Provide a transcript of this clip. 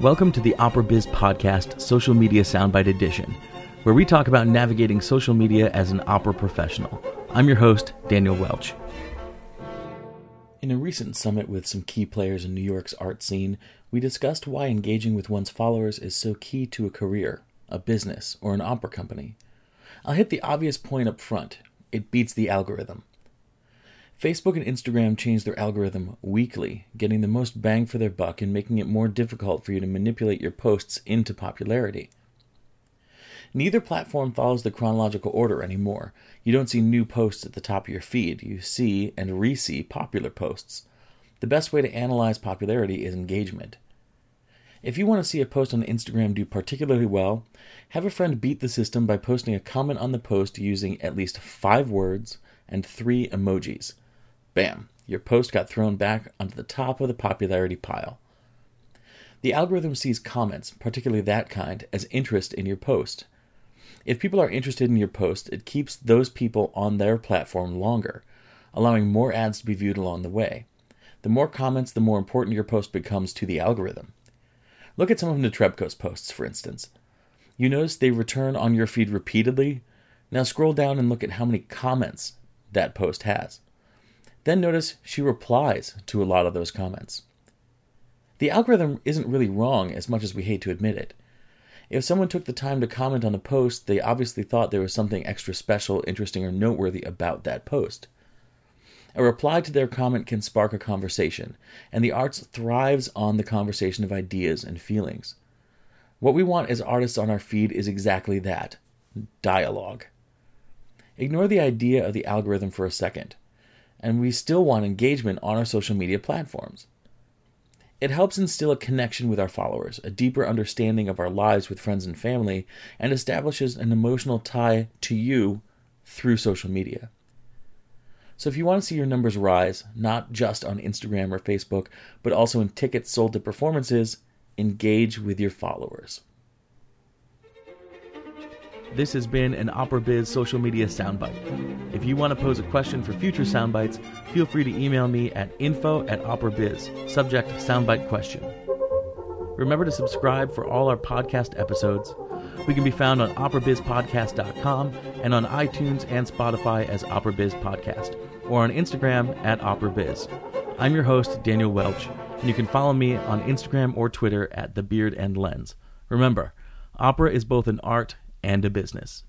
Welcome to the Opera Biz Podcast Social Media Soundbite Edition, where we talk about navigating social media as an opera professional. I'm your host, Daniel Welch. In a recent summit with some key players in New York's art scene, we discussed why engaging with one's followers is so key to a career, a business, or an opera company. I'll hit the obvious point up front it beats the algorithm. Facebook and Instagram change their algorithm weekly, getting the most bang for their buck and making it more difficult for you to manipulate your posts into popularity. Neither platform follows the chronological order anymore. You don't see new posts at the top of your feed, you see and re see popular posts. The best way to analyze popularity is engagement. If you want to see a post on Instagram do particularly well, have a friend beat the system by posting a comment on the post using at least five words and three emojis. Bam, your post got thrown back onto the top of the popularity pile. The algorithm sees comments, particularly that kind, as interest in your post. If people are interested in your post, it keeps those people on their platform longer, allowing more ads to be viewed along the way. The more comments, the more important your post becomes to the algorithm. Look at some of Netrebko's posts, for instance. You notice they return on your feed repeatedly? Now scroll down and look at how many comments that post has. Then notice she replies to a lot of those comments. The algorithm isn't really wrong as much as we hate to admit it. If someone took the time to comment on a post, they obviously thought there was something extra special, interesting, or noteworthy about that post. A reply to their comment can spark a conversation, and the arts thrives on the conversation of ideas and feelings. What we want as artists on our feed is exactly that dialogue. Ignore the idea of the algorithm for a second and we still want engagement on our social media platforms. It helps instill a connection with our followers, a deeper understanding of our lives with friends and family, and establishes an emotional tie to you through social media. So if you want to see your numbers rise, not just on Instagram or Facebook, but also in tickets sold to performances, engage with your followers. This has been an Opera Biz social media soundbite. If you want to pose a question for future soundbites, feel free to email me at info at operabiz, subject soundbite question. Remember to subscribe for all our podcast episodes. We can be found on operabizpodcast.com and on iTunes and Spotify as Opera Biz Podcast, or on Instagram at Opera Biz. I'm your host, Daniel Welch, and you can follow me on Instagram or Twitter at The Beard and Lens. Remember, opera is both an art and a business.